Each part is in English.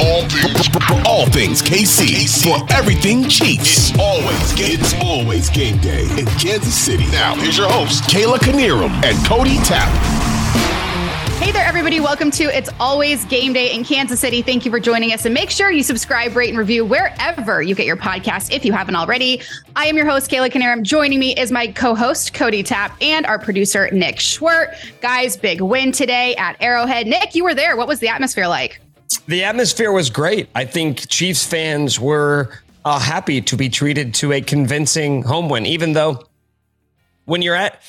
All things, all things KC, for everything Chiefs. It's always game. It's always game day in Kansas City. Now here's your hosts, Kayla Knierim and Cody Tapp. Hey there, everybody. Welcome to It's Always Game Day in Kansas City. Thank you for joining us. And make sure you subscribe, rate, and review wherever you get your podcast if you haven't already. I am your host, Kayla Knierim. Joining me is my co host, Cody Tapp, and our producer, Nick Schwerdt. Guys, big win today at Arrowhead. Nick, you were there. What was the atmosphere like? The atmosphere was great. I think Chiefs fans were uh, happy to be treated to a convincing home win, even though when you're at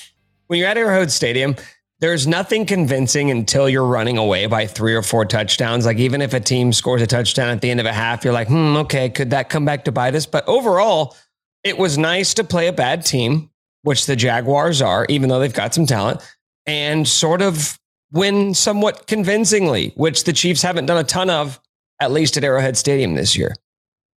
when you're at Arrowhead Stadium, there's nothing convincing until you're running away by three or four touchdowns. Like even if a team scores a touchdown at the end of a half, you're like, hmm, okay, could that come back to bite us? But overall, it was nice to play a bad team, which the Jaguars are, even though they've got some talent, and sort of win somewhat convincingly, which the Chiefs haven't done a ton of, at least at Arrowhead Stadium this year.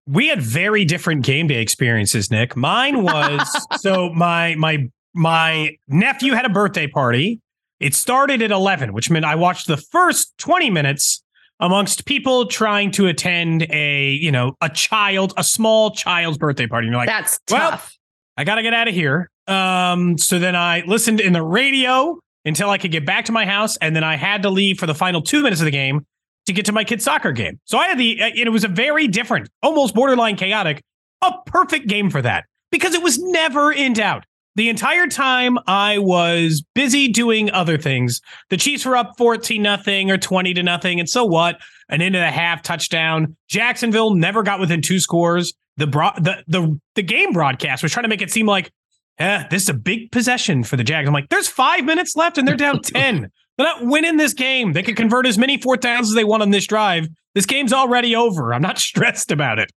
We had very different game day experiences, Nick. Mine was so my my my nephew had a birthday party. It started at 11, which meant I watched the first 20 minutes amongst people trying to attend a, you know, a child, a small child's birthday party. And you're like, That's well, tough. I got to get out of here. Um, so then I listened in the radio until I could get back to my house, and then I had to leave for the final two minutes of the game to get to my kid's soccer game. So I had the, uh, it was a very different, almost borderline chaotic, a perfect game for that because it was never in doubt. The entire time I was busy doing other things. The Chiefs were up 14 nothing or 20 to nothing. And so what? An into the half touchdown. Jacksonville never got within two scores. The bro- the the the game broadcast was trying to make it seem like eh, this is a big possession for the Jags. I'm like, there's five minutes left and they're down 10. They're not winning this game. They could convert as many fourth downs as they want on this drive. This game's already over. I'm not stressed about it.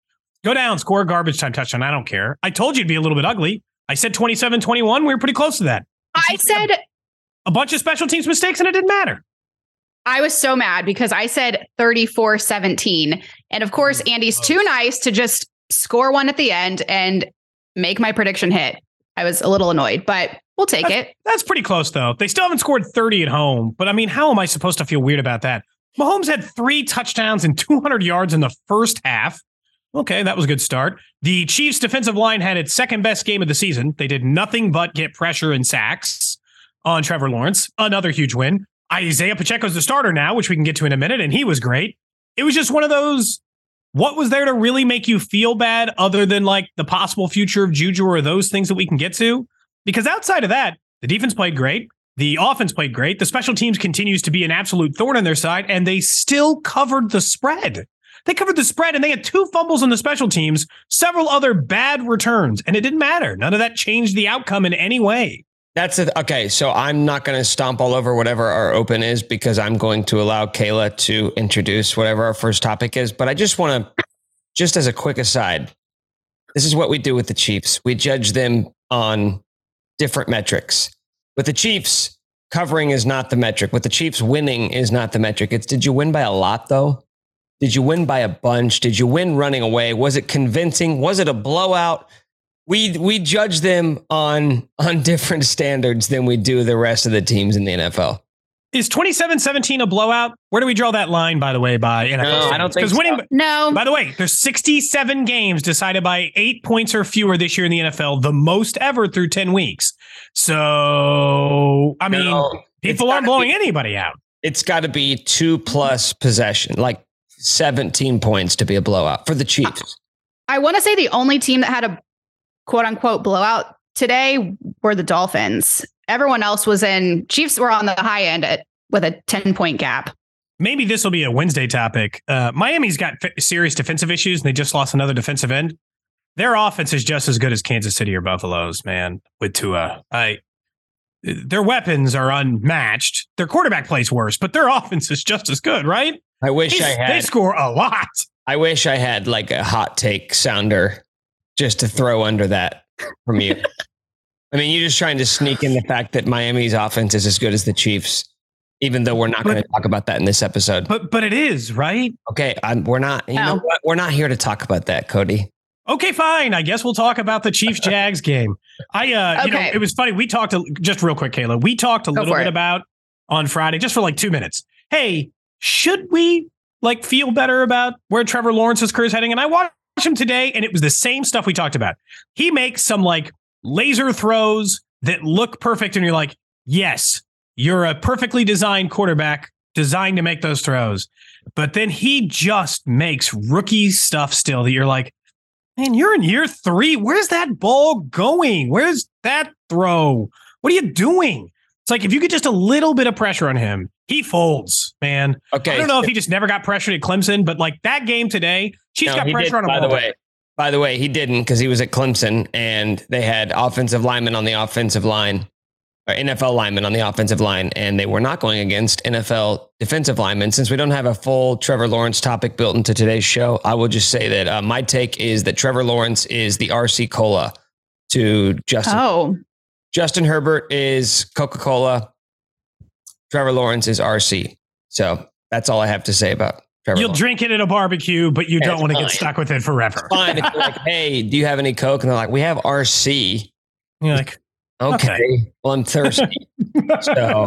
Go down, score garbage time touchdown. I don't care. I told you it'd be a little bit ugly. I said 27 21. We were pretty close to that. I said A bunch of special teams mistakes and it didn't matter. I was so mad because I said 34 17. And of course, Andy's too nice to just score one at the end and make my prediction hit. I was a little annoyed, but we'll take That's, it. that's pretty close, though. They still haven't scored 30 at home. But I mean, how am I supposed to feel weird about that? Mahomes had three touchdowns and 200 yards in the first half. Okay, that was a good start. The Chiefs' defensive line had its second best game of the season. They did nothing but get pressure and sacks on Trevor Lawrence. Another huge win. Isaiah Pacheco's the starter now, which we can get to in a minute, and he was great. It was just one of those. What was there to really make you feel bad other than like the possible future of Juju or those things that we can get to? Because outside of that, the defense played great. The offense played great. The special teams continues to be an absolute thorn in their side, and they still covered the spread. They covered the spread and they had two fumbles on the special teams, several other bad returns, and it didn't matter. None of that changed the outcome in any way. That's it. Okay, so I'm not going to stomp all over whatever our open is because I'm going to allow Kayla to introduce whatever our first topic is. But I just want to, just as a quick aside, this is what we do with the Chiefs. We judge them on different metrics. With the Chiefs, covering is not the metric. With the Chiefs, winning is not the metric. It's did you win by a lot though? Did you win by a bunch? Did you win running away? Was it convincing? Was it a blowout? We we judge them on on different standards than we do the rest of the teams in the NFL. Is 27-17 a blowout? Where do we draw that line, by the way, by NFL? No, I don't think Because so. winning, No, By the way, there's 67 games decided by eight points or fewer this year in the NFL, the most ever through 10 weeks. So, I mean, No, people aren't blowing be- anybody out. it's got to be two plus possession, like 17 points to be a blowout for the Chiefs. I want to say the only team that had a quote unquote blowout today were the Dolphins. Everyone else was in Chiefs were on the high end at, with a 10 point gap. Maybe this will be a Wednesday topic. Uh, Miami's got f- serious defensive issues and they just lost another defensive end. Their offense is just as good as Kansas City or Buffalo's, man, with Tua. I their weapons are unmatched. Their quarterback plays worse, but their offense is just as good, right? I wish They, I had. they score a lot. I wish I had like a hot take sounder just to throw under that from you. I mean, you're just trying to sneak in the fact that Miami's offense is as good as the Chiefs, even though we're not going to talk about that in this episode. But but it is, right? Okay, I'm, we're not. You know No. what? We're not here to talk about that, Cody. Okay, fine. I guess we'll talk about the Chiefs Jags game. I uh you know, Okay. it was funny. We talked a, just real quick, Kayla. We talked a Go little bit it. about on Friday, just for like two minutes. Hey, should we like feel better about where Trevor Lawrence's career is heading? And I watched him today, and it was the same stuff we talked about. He makes some like laser throws that look perfect, and you're like, yes, you're a perfectly designed quarterback designed to make those throws. But then he just makes rookie stuff still that you're like, man, you're in year three. Where's that ball going? Where's that throw? What are you doing? It's like if you get just a little bit of pressure on him, he folds, man. Okay. I don't know if he just never got pressured at Clemson, but like that game today, Chiefs No, got pressure did, on him. By all the day. way, by the way, he didn't because he was at Clemson and they had offensive linemen on the offensive line, or NFL linemen on the offensive line, and they were not going against NFL defensive linemen. Since we don't have a full Trevor Lawrence topic built into today's show, I will just say that uh, my take is that Trevor Lawrence is the RC Cola to Justin. Oh, Justin Herbert is Coca Cola. Trevor Lawrence is RC. So that's all I have to say about Trevor. You'll Lawrence. drink it at a barbecue, but you Yeah, don't want to get stuck with it forever. fine if you're like, hey, do you have any Coke? And they're like, we have RC. You're like, Okay. Okay. Well, I'm thirsty. so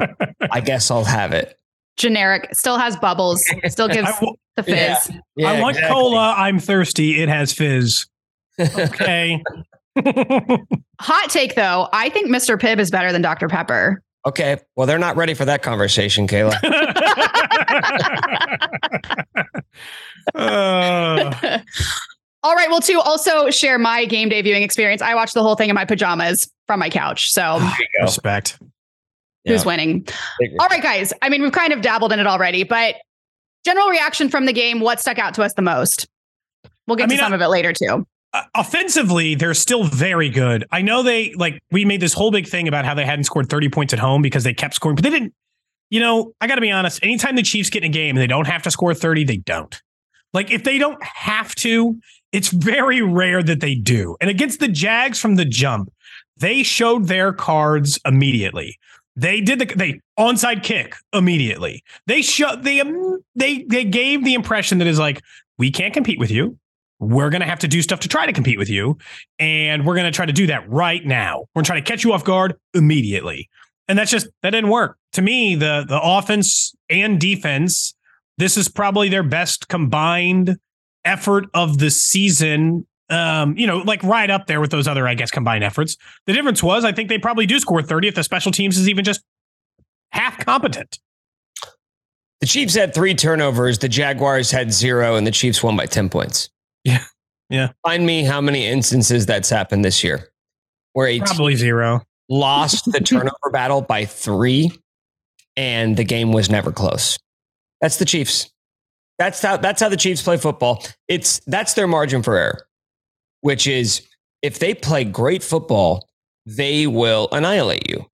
I guess I'll have it. generic. Still has bubbles. Still gives I, w- the fizz. Yeah. Yeah, I want exactly. cola. I'm thirsty. It has fizz. Okay. Hot take though. I think Mr. Pibb is better than Dr. Pepper. okay. Well, they're not ready for that conversation, Kayla. Uh, All right. Well, to also share my game day viewing experience, I watched the whole thing in my pajamas from my couch. So respect. who's winning? All right, guys. I mean, we've kind of dabbled in it already, but general reaction from the game, what stuck out to us the most? We'll get I mean, to some I- of it later too. Uh, offensively, they're still very good. I know they like we made this whole big thing about how they hadn't scored 30 points at home because they kept scoring, but they didn't. You know, I got to be honest. Anytime the Chiefs get in a game and they don't have to score 30, they don't. Like if they don't have to, it's very rare that they do. And against the Jags from the jump, they showed their cards immediately. They did the they onside kick immediately. They showed they um, they they gave the impression that is like we can't compete with you. We're going to have to do stuff to try to compete with you. And we're going to try to do that right now. We're going to try to catch you off guard immediately. And that's just, that didn't work. To me, the, the offense and defense, this is probably their best combined effort of the season. Um, you know, like right up there with those other, I guess, combined efforts. The difference was, I think they probably do score 30 if the special teams is even just half competent. The Chiefs had three turnovers. The Jaguars had zero, and the Chiefs won by 10 points. Yeah. Yeah. Find me how many instances that's happened this year where a Probably zero. lost the turnover battle by three and the game was never close. That's the Chiefs. That's how that's how the Chiefs play football. It's that's their margin for error, which is if they play great football, they will annihilate you.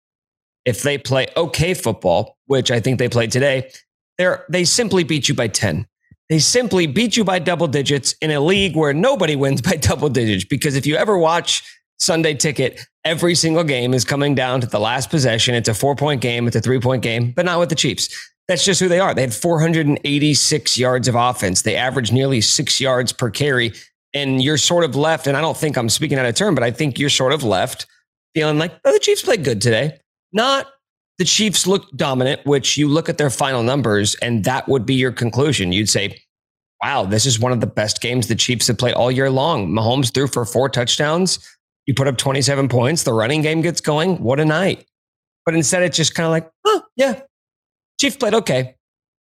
If they play okay football, which I think they played today, they're they simply beat you by 10. They simply beat you by double digits in a league where nobody wins by double digits. Because if you ever watch Sunday Ticket, every single game is coming down to the last possession. It's a four point game, it's a three point game, but not with the Chiefs. That's just who they are. They had 486 yards of offense. They averaged nearly six yards per carry. And you're sort of left, and I don't think I'm speaking out of turn, but I think you're sort of left feeling like, oh, the Chiefs played good today. Not the Chiefs looked dominant, which you look at their final numbers, and that would be your conclusion. You'd say, wow, this is one of the best games the Chiefs have played all year long. Mahomes threw for four touchdowns. You put up 27 points. The running game gets going. What a night. But instead, it's just kind of like, oh, yeah, Chiefs played okay.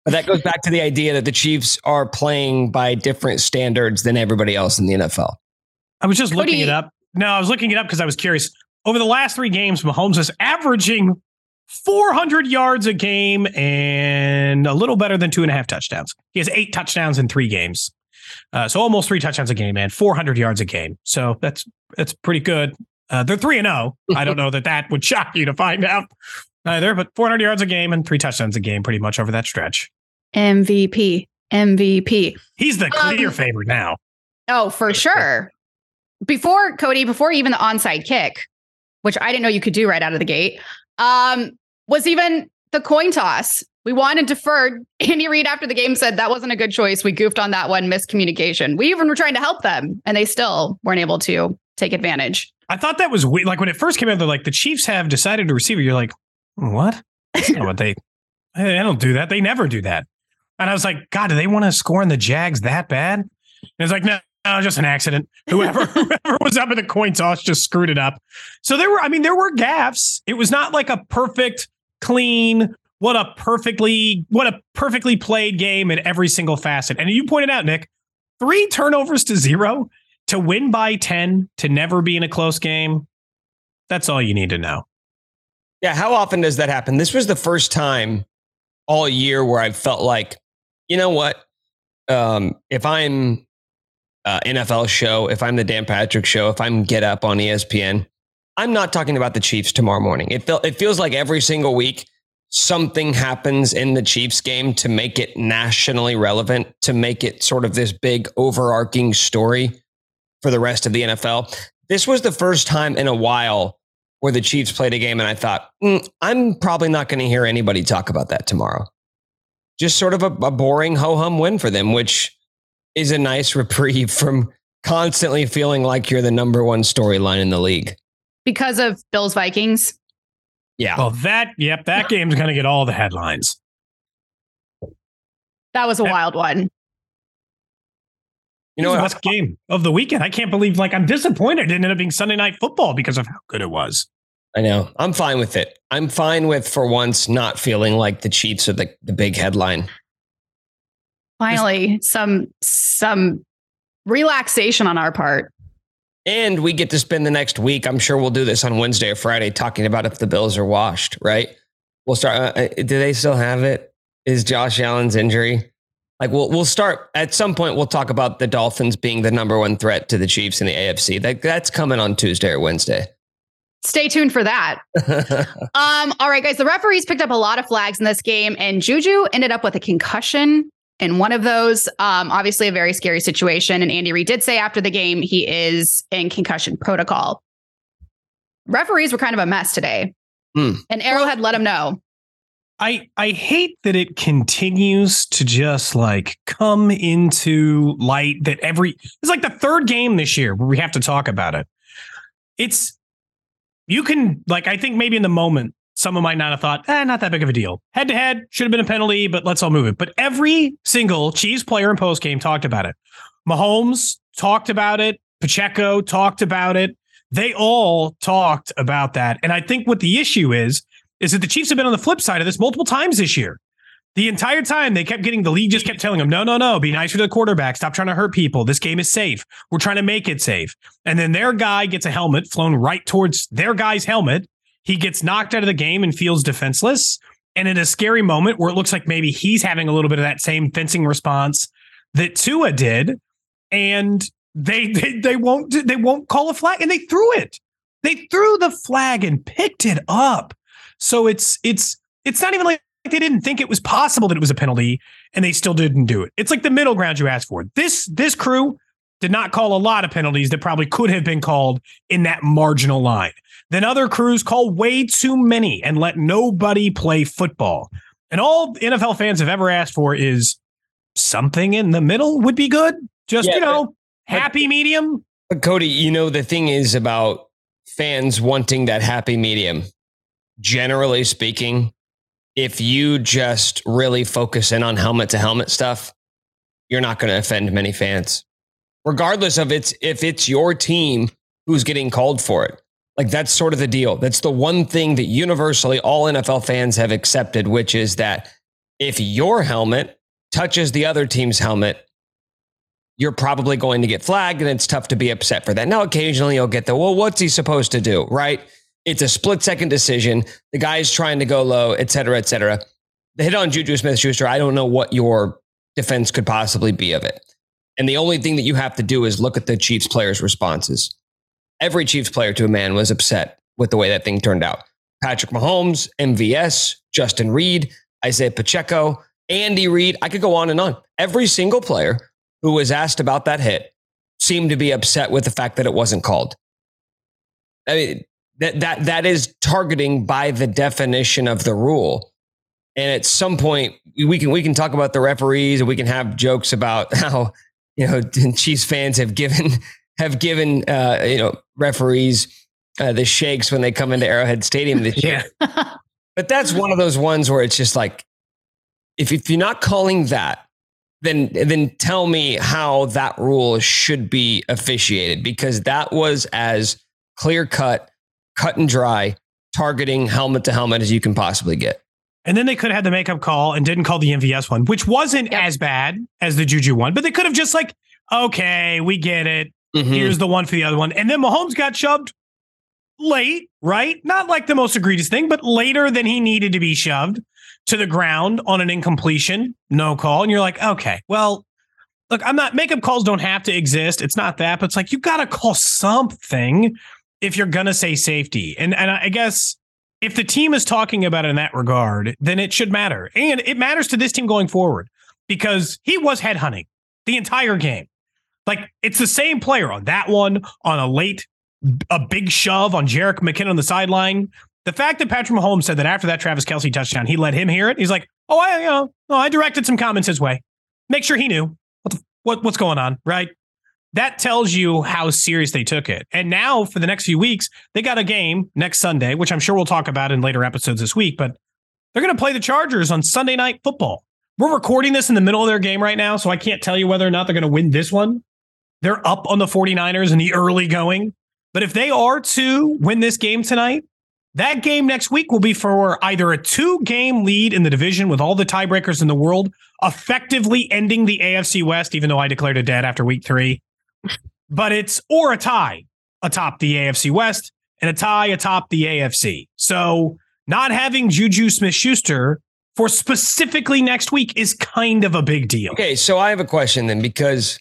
But that goes back to the idea that the Chiefs are playing by different standards than everybody else in the NFL. I was just looking it up. No, I was looking it up because I was curious. Over the last three games, Mahomes is averaging 400 yards a game and a little better than two and a half touchdowns. He has eight touchdowns in three games. Uh, so almost three touchdowns a game and 400 yards a game. So that's that's pretty good. Uh, they're three and zero. Oh. I don't know that that would shock you to find out either, but 400 yards a game and three touchdowns a game, pretty much over that stretch. MVP, MVP. He's the clear um, favorite now. Oh, for sure. Before Cody, before even the onside kick, which I didn't know you could do right out of the gate, um, was even the coin toss. We wanted deferred. Andy Reid after the game said that wasn't a good choice. We goofed on that one, miscommunication. We even were trying to help them, and they still weren't able to take advantage. I thought that was weird. Like when it first came out, they're like, the Chiefs have decided to receive it. You're like, what? what they, I don't do that. They never do that. And I was like, God, do they want to score in the Jags that bad? And it's like, no, no, just an accident. Whoever whoever was up in the coin toss just screwed it up. So there were, I mean, there were gaffes. It was not like a perfect, clean, what a perfectly, what a perfectly played game in every single facet. And you pointed out, Nick, three turnovers to zero to win by 10, to never be in a close game. That's all you need to know. Yeah. How often does that happen? This was the first time all year where I felt like, you know what? Um, if I'm uh, NFL show, if I'm the Dan Patrick show, if I'm Get Up on ESPN, I'm not talking about the Chiefs tomorrow morning. It, feel, it feels like every single week something happens in the Chiefs game to make it nationally relevant, to make it sort of this big overarching story for the rest of the NFL. This was the first time in a while where the Chiefs played a game, and I thought, mm, I'm probably not going to hear anybody talk about that tomorrow. Just sort of a, a boring ho hum win for them, which is a nice reprieve from constantly feeling like you're the number one storyline in the league. Because of Bills Vikings? Yeah. Well, that, yep, that game's going to get all the headlines. That was a wild one. You know, the best game of the weekend. I can't believe, like, I'm disappointed it ended up being Sunday night football because of how good it was. I know. I'm fine with it. I'm fine with, for once, not feeling like the Chiefs are the, the big headline. Finally, some some relaxation on our part. And we get to spend the next week. I'm sure we'll do this on Wednesday or Friday, talking about if the Bills are washed. Right? We'll start. Uh, uh do they still have it? Is Josh Allen's injury? Like we'll we'll start at some point. We'll talk about the Dolphins being the number one threat to the Chiefs in the AFC. That that's coming on Tuesday or Wednesday. Stay tuned for that. um, all right, guys. The referees picked up a lot of flags in this game, and Juju ended up with a concussion in one of those. Um, obviously, a very scary situation. And Andy Reid did say after the game he is in concussion protocol. Referees were kind of a mess today, mm. and Arrowhead let him know. I I hate that it continues to just like come into light that every it's like the third game this year where we have to talk about it. It's you can like I think maybe in the moment someone might not have thought, eh, not that big of a deal. Head to head should have been a penalty, but let's all move it. But every single Chiefs player in post game talked about it. Mahomes talked about it. Pacheco talked about it. They all talked about that. And I think what the issue is is that the Chiefs have been on the flip side of this multiple times this year. The entire time they kept getting the league just kept telling them, no, no, no, be nicer to the quarterback. Stop trying to hurt people. This game is safe. We're trying to make it safe. And then their guy gets a helmet flown right towards their guy's helmet. He gets knocked out of the game and feels defenseless. And in a scary moment where it looks like maybe he's having a little bit of that same fencing response that Tua did, and they they, they won't they won't call a flag, and they threw it. They threw the flag and picked it up. So it's it's it's not even like they didn't think it was possible that it was a penalty and they still didn't do it. It's like the middle ground you asked for. This this crew did not call a lot of penalties that probably could have been called in that marginal line. Then other crews call way too many and let nobody play football. And all NFL fans have ever asked for is something in the middle would be good. Just, yeah, you know, but, happy but, medium. But Cody, you know, the thing is about fans wanting that happy medium generally speaking, if you just really focus in on helmet to helmet stuff, you're not going to offend many fans, regardless of it's if it's your team who's getting called for it. Like that's sort of the deal. That's the one thing that universally all NFL fans have accepted, which is that if your helmet touches the other team's helmet, you're probably going to get flagged and it's tough to be upset for that. Now, occasionally you'll get the, well, what's he supposed to do? Right. It's a split second decision. The guy's trying to go low, et cetera, et cetera. The hit on Juju Smith Schuster, I don't know what your defense could possibly be of it. And the only thing that you have to do is look at the Chiefs players' responses. Every Chiefs player to a man was upset with the way that thing turned out. Patrick Mahomes, MVS, Justin Reid, Isaiah Pacheco, Andy Reid. I could go on and on. Every single player who was asked about that hit seemed to be upset with the fact that it wasn't called. I mean, that that that is targeting by the definition of the rule. And at some point, we can we can talk about the referees, and we can have jokes about how you know Chiefs fans have given have given uh, you know referees uh, the shakes when they come into Arrowhead Stadium this year. but that's one of those ones where it's just like, if if you're not calling that, then then tell me how that rule should be officiated because that was as clear cut, cut and dry, targeting helmet to helmet as you can possibly get. And then they could have had the makeup call and didn't call the MVS one, which wasn't yep. as bad as the Juju one, but they could have just like, okay, we get it. Mm-hmm. Here's the one for the other one. And then Mahomes got shoved late, right? Not like the most egregious thing, but later than he needed to be shoved to the ground on an incompletion, no call. And you're like, okay, well, look, I'm not makeup calls don't have to exist. It's not that, but it's like you got to call something if you're gonna say safety. And and I guess if the team is talking about it in that regard, then it should matter. And it matters to this team going forward because he was headhunting the entire game. Like it's the same player on that one, on a late, a big shove on Jerick McKinnon on the sideline. The fact that Patrick Mahomes said that after that Travis Kelce touchdown, he let him hear it. He's like, "Oh, I, you know, oh, I directed some comments his way. Make sure he knew what, the, what what's going on, right?" That tells you how serious they took it. And now for the next few weeks, they got a game next Sunday, which I'm sure we'll talk about in later episodes this week. But they're going to play the Chargers on Sunday Night Football. We're recording this in the middle of their game right now, so I can't tell you whether or not they're going to win this one. They're up on the 49ers in the early going. But if they are to win this game tonight, that game next week will be for either a two game lead in the division with all the tiebreakers in the world, effectively ending the AFC West, even though I declared it dead after week three. But it's or a tie atop the AFC West and a tie atop the AFC. So not having Juju Smith Schuster for specifically next week is kind of a big deal. Okay, so I have a question then because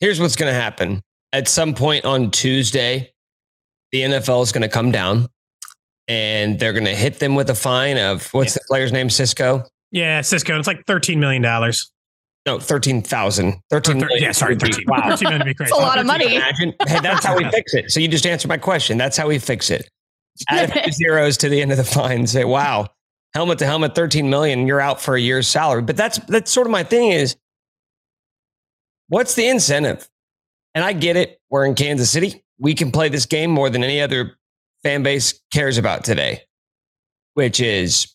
here's what's going to happen. At some point on Tuesday, the NFL is going to come down and they're going to hit them with a fine of what's yeah. the player's name? Cisco. Yeah, Cisco. It's like thirteen million dollars. No, thirteen thousand. Thirteen. Thir- yeah, sorry, thirteen. Wow, thirteen million would be crazy. That's a lot of money. Imagine. Hey, that's how we fix it. So you just answered my question. That's how we fix it. Add a few zeros to the end of the fine. Say, wow, helmet to helmet, thirteen million. You're out for a year's salary. But that's that's sort of my thing. Is what's the incentive? And I get it. We're in Kansas City. We can play this game more than any other fan base cares about today, which is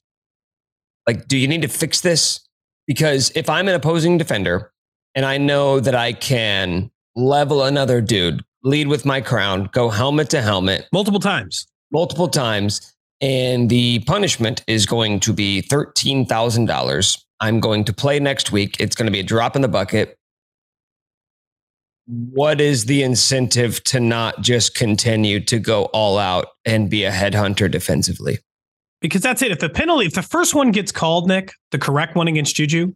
like, do you need to fix this? Because if I'm an opposing defender and I know that I can level another dude, lead with my crown, go helmet to helmet multiple times, multiple times, and the punishment is going to be $13,000. I'm going to play next week. It's going to be a drop in the bucket what is the incentive to not just continue to go all out and be a headhunter defensively? Because that's it. If the penalty, if the first one gets called, Nick, the correct one against Juju,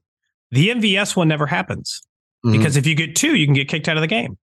the MVS one never happens. Mm-hmm. Because if you get two, you can get kicked out of the game,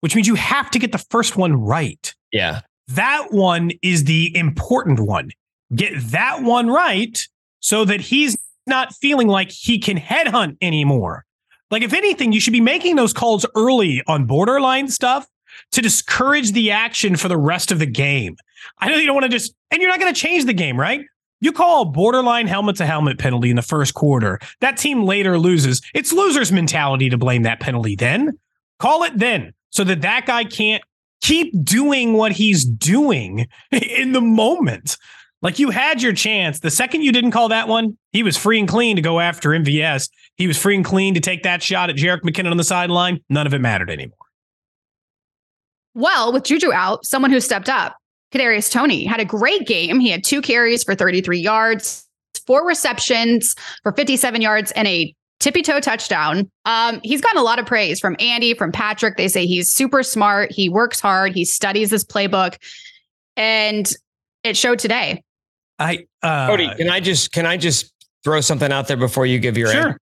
which means you have to get the first one right. Yeah. That one is the important one. Get that one right so that he's not feeling like he can headhunt anymore. Like, if anything, you should be making those calls early on borderline stuff to discourage the action for the rest of the game. I know you don't want to just, and you're not going to change the game, right? You call a borderline helmet to helmet penalty in the first quarter. That team later loses. It's loser's mentality to blame that penalty then. Call it then so that that guy can't keep doing what he's doing in the moment. Like you had your chance. The second you didn't call that one, he was free and clean to go after MVS. He was free and clean to take that shot at Jerick McKinnon on the sideline. None of it mattered anymore. Well, with Juju out, someone who stepped up, Kadarius Toney had a great game. He had two carries for 33 yards, four receptions for 57 yards and a tippy toe touchdown. Um, he's gotten a lot of praise from Andy, from Patrick. They say he's super smart. He works hard. He studies this playbook, and it showed today. I uh, Cody, can I just can I just throw something out there before you give your Sure. answer?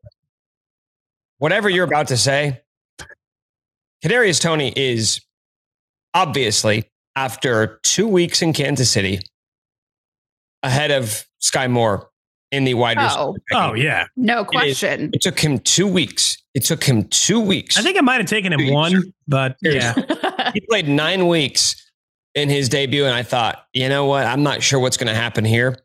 Whatever you're about to say, Kadarius Toney is obviously after two weeks in Kansas City ahead of Skyy Moore in the wide receiver. Oh, Oh yeah, no question. It took him two weeks. It took him two weeks. I think it might have taken him one, but yeah, he played nine weeks in his debut, and I thought, you know what? I'm not sure what's going to happen here.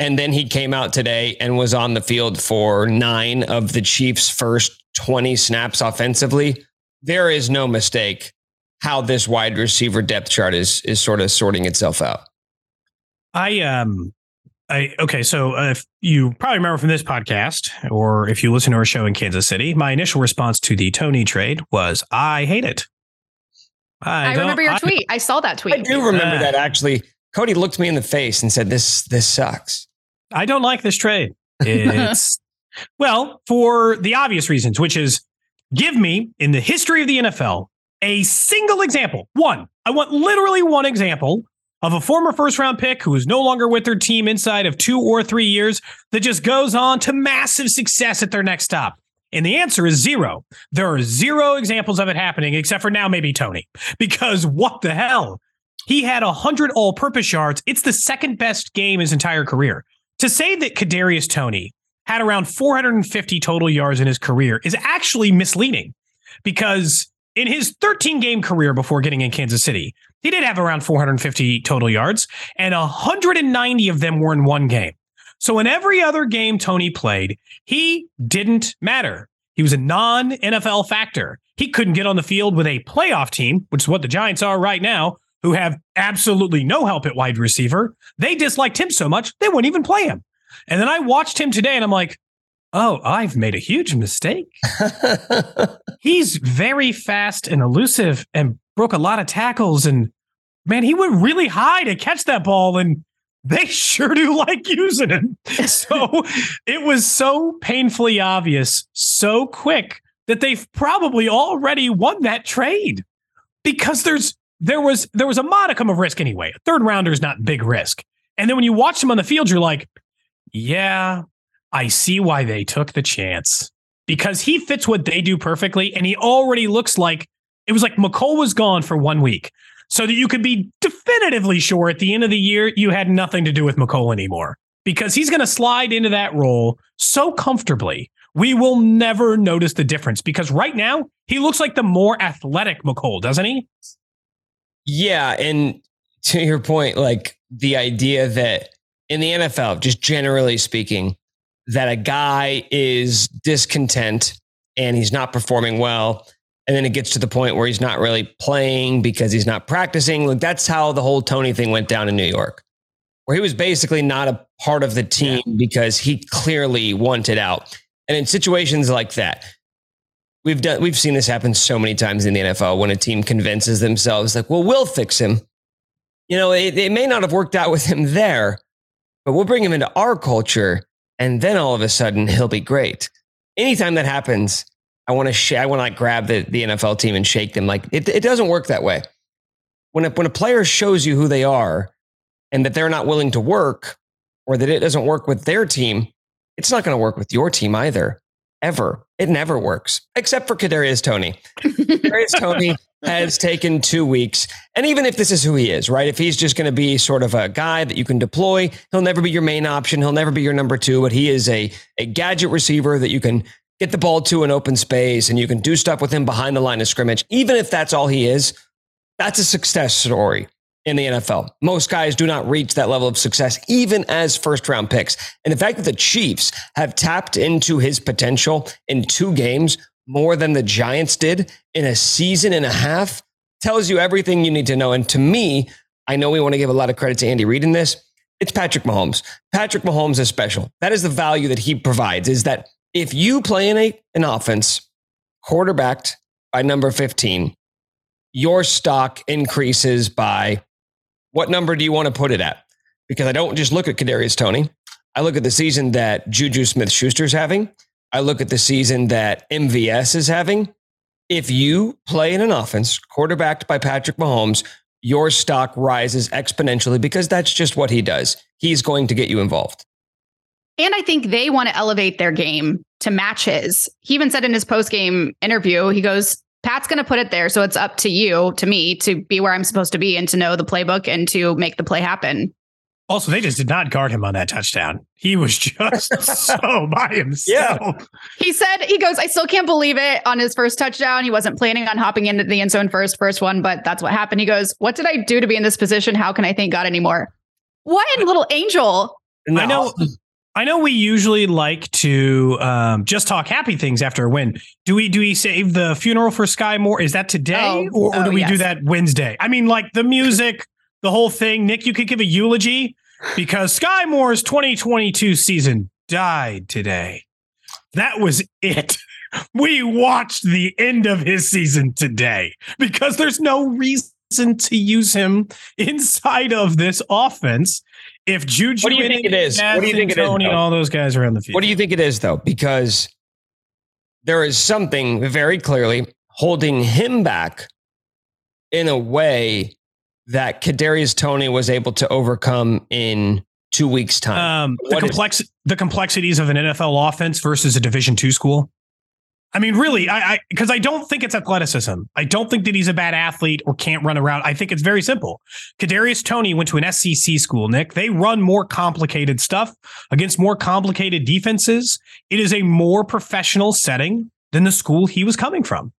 And then he came out today and was on the field for nine of the Chiefs' first 20 snaps offensively. There is no mistake how this wide receiver depth chart is is sort of sorting itself out. I um, I okay. So uh, if you probably remember from this podcast, or if you listen to our show in Kansas City, my initial response to the Toney trade was, "I hate it." I, don't- remember your I- tweet. I saw that tweet. I do remember Uh, that actually. Cody looked me in the face and said, "This this sucks." I don't like this trade. It's well for the obvious reasons, which is give me in the history of the NFL a single example. One, I want literally one example of a former first round pick who is no longer with their team inside of two or three years that just goes on to massive success at their next stop. And the answer is zero. There are zero examples of it happening, except for now, maybe Toney, because what the hell? He had 100 all purpose yards. It's the second best game his entire career. To say that Kadarius Toney had around 450 total yards in his career is actually misleading because in his 13 game career before getting in Kansas City, he did have around 450 total yards, and 190 of them were in one game. So in every other game Toney played, he didn't matter. He was a non NFL factor. He couldn't get on the field with a playoff team, which is what the Giants are right now, who have absolutely no help at wide receiver. They disliked him so much, they wouldn't even play him. And then I watched him today and I'm like, oh, I've made a huge mistake. He's very fast and elusive and broke a lot of tackles. And man, he went really high to catch that ball. And they sure do like using him. So it was so painfully obvious, so quick that they've probably already won that trade because there's there was there was a modicum of risk anyway. A third rounder is not big risk. And then when you watch him on the field, you're like, yeah, I see why they took the chance because he fits what they do perfectly. And he already looks like it was like Mecole was gone for one week so that you could be definitively sure at the end of the year you had nothing to do with Mecole anymore because he's going to slide into that role so comfortably. We will never notice the difference because right now he looks like the more athletic Mecole, doesn't he? Yeah, and to your point, like the idea that in the NFL, just generally speaking, that a guy is discontent and he's not performing well, and then it gets to the point where he's not really playing because he's not practicing. Like that's how the whole Toney thing went down in New York, where he was basically not a part of the team because he clearly wanted out. And in situations like that, we've done we've seen this happen so many times in the NFL when a team convinces themselves like, well, we'll fix him. You know, it, it may not have worked out with him there, but we'll bring him into our culture, and then all of a sudden he'll be great. Anytime that happens, I want to sh- I want to like grab the, the NFL team and shake them. Like it, it doesn't work that way. When a, when a player shows you who they are and that they're not willing to work, or that it doesn't work with their team, it's not going to work with your team either ever. It never works, except for Kadarius Toney. Kadarius Toney has taken two weeks, and even if this is who he is, right? If he's just going to be sort of a guy that you can deploy, he'll never be your main option. He'll never be your number two, but he is a a gadget receiver that you can get the ball to in open space, and you can do stuff with him behind the line of scrimmage. Even if that's all he is, that's a success story in the NFL. Most guys do not reach that level of success, even as first round picks. And the fact that the Chiefs have tapped into his potential in two games more than the Giants did in a season and a half tells you everything you need to know. And to me, I know we want to give a lot of credit to Andy Reid in this. It's Patrick Mahomes. Patrick Mahomes is special. That is the value that he provides is that if you play in a, an offense quarterbacked by number 15, your stock increases by what number do you want to put it at? Because I don't just look at Kadarius Toney. I look at the season that Juju Smith Schuster's having. I look at the season that MVS is having. If you play in an offense quarterbacked by Patrick Mahomes, your stock rises exponentially because that's just what he does. He's going to get you involved. And I think they want to elevate their game to match his. He even said in his post game interview, he goes, Pat's going to put it there. So it's up to you, to me, to be where I'm supposed to be and to know the playbook and to make the play happen. Also, they just did not guard him on that touchdown. He was just so by himself. Yeah. He said, he goes, I still can't believe it on his first touchdown. He wasn't planning on hopping into the end zone first, first one, but that's what happened. He goes, What did I do to be in this position? How can I thank God anymore? What in little angel. No. I know. I know we usually like to um, just talk happy things after a win. Do we do we save the funeral for Skyy Moore? Is that today, oh, or, or oh, do we yes. do that Wednesday? I mean, like the music, the whole thing. Nick, you could give a eulogy because Skyy Moore's 2022 season died today. That was it. We watched the end of his season today because there's no reason to use him inside of this offense. If Juju, what do you think it is? What do you think Toney, it is? all those guys are on the field. What do you think it is, though? Because there is something very clearly holding him back in a way that Kadarius Toney was able to overcome in two weeks' time? Um, the complex is- the complexities of an NFL offense versus a Division two school. I mean, really, I because I, I, don't think it's athleticism. I don't think that he's a bad athlete or can't run around. I think it's very simple. Kadarius Toney went to an SEC school. Nick, they run more complicated stuff against more complicated defenses. It is a more professional setting than the school he was coming from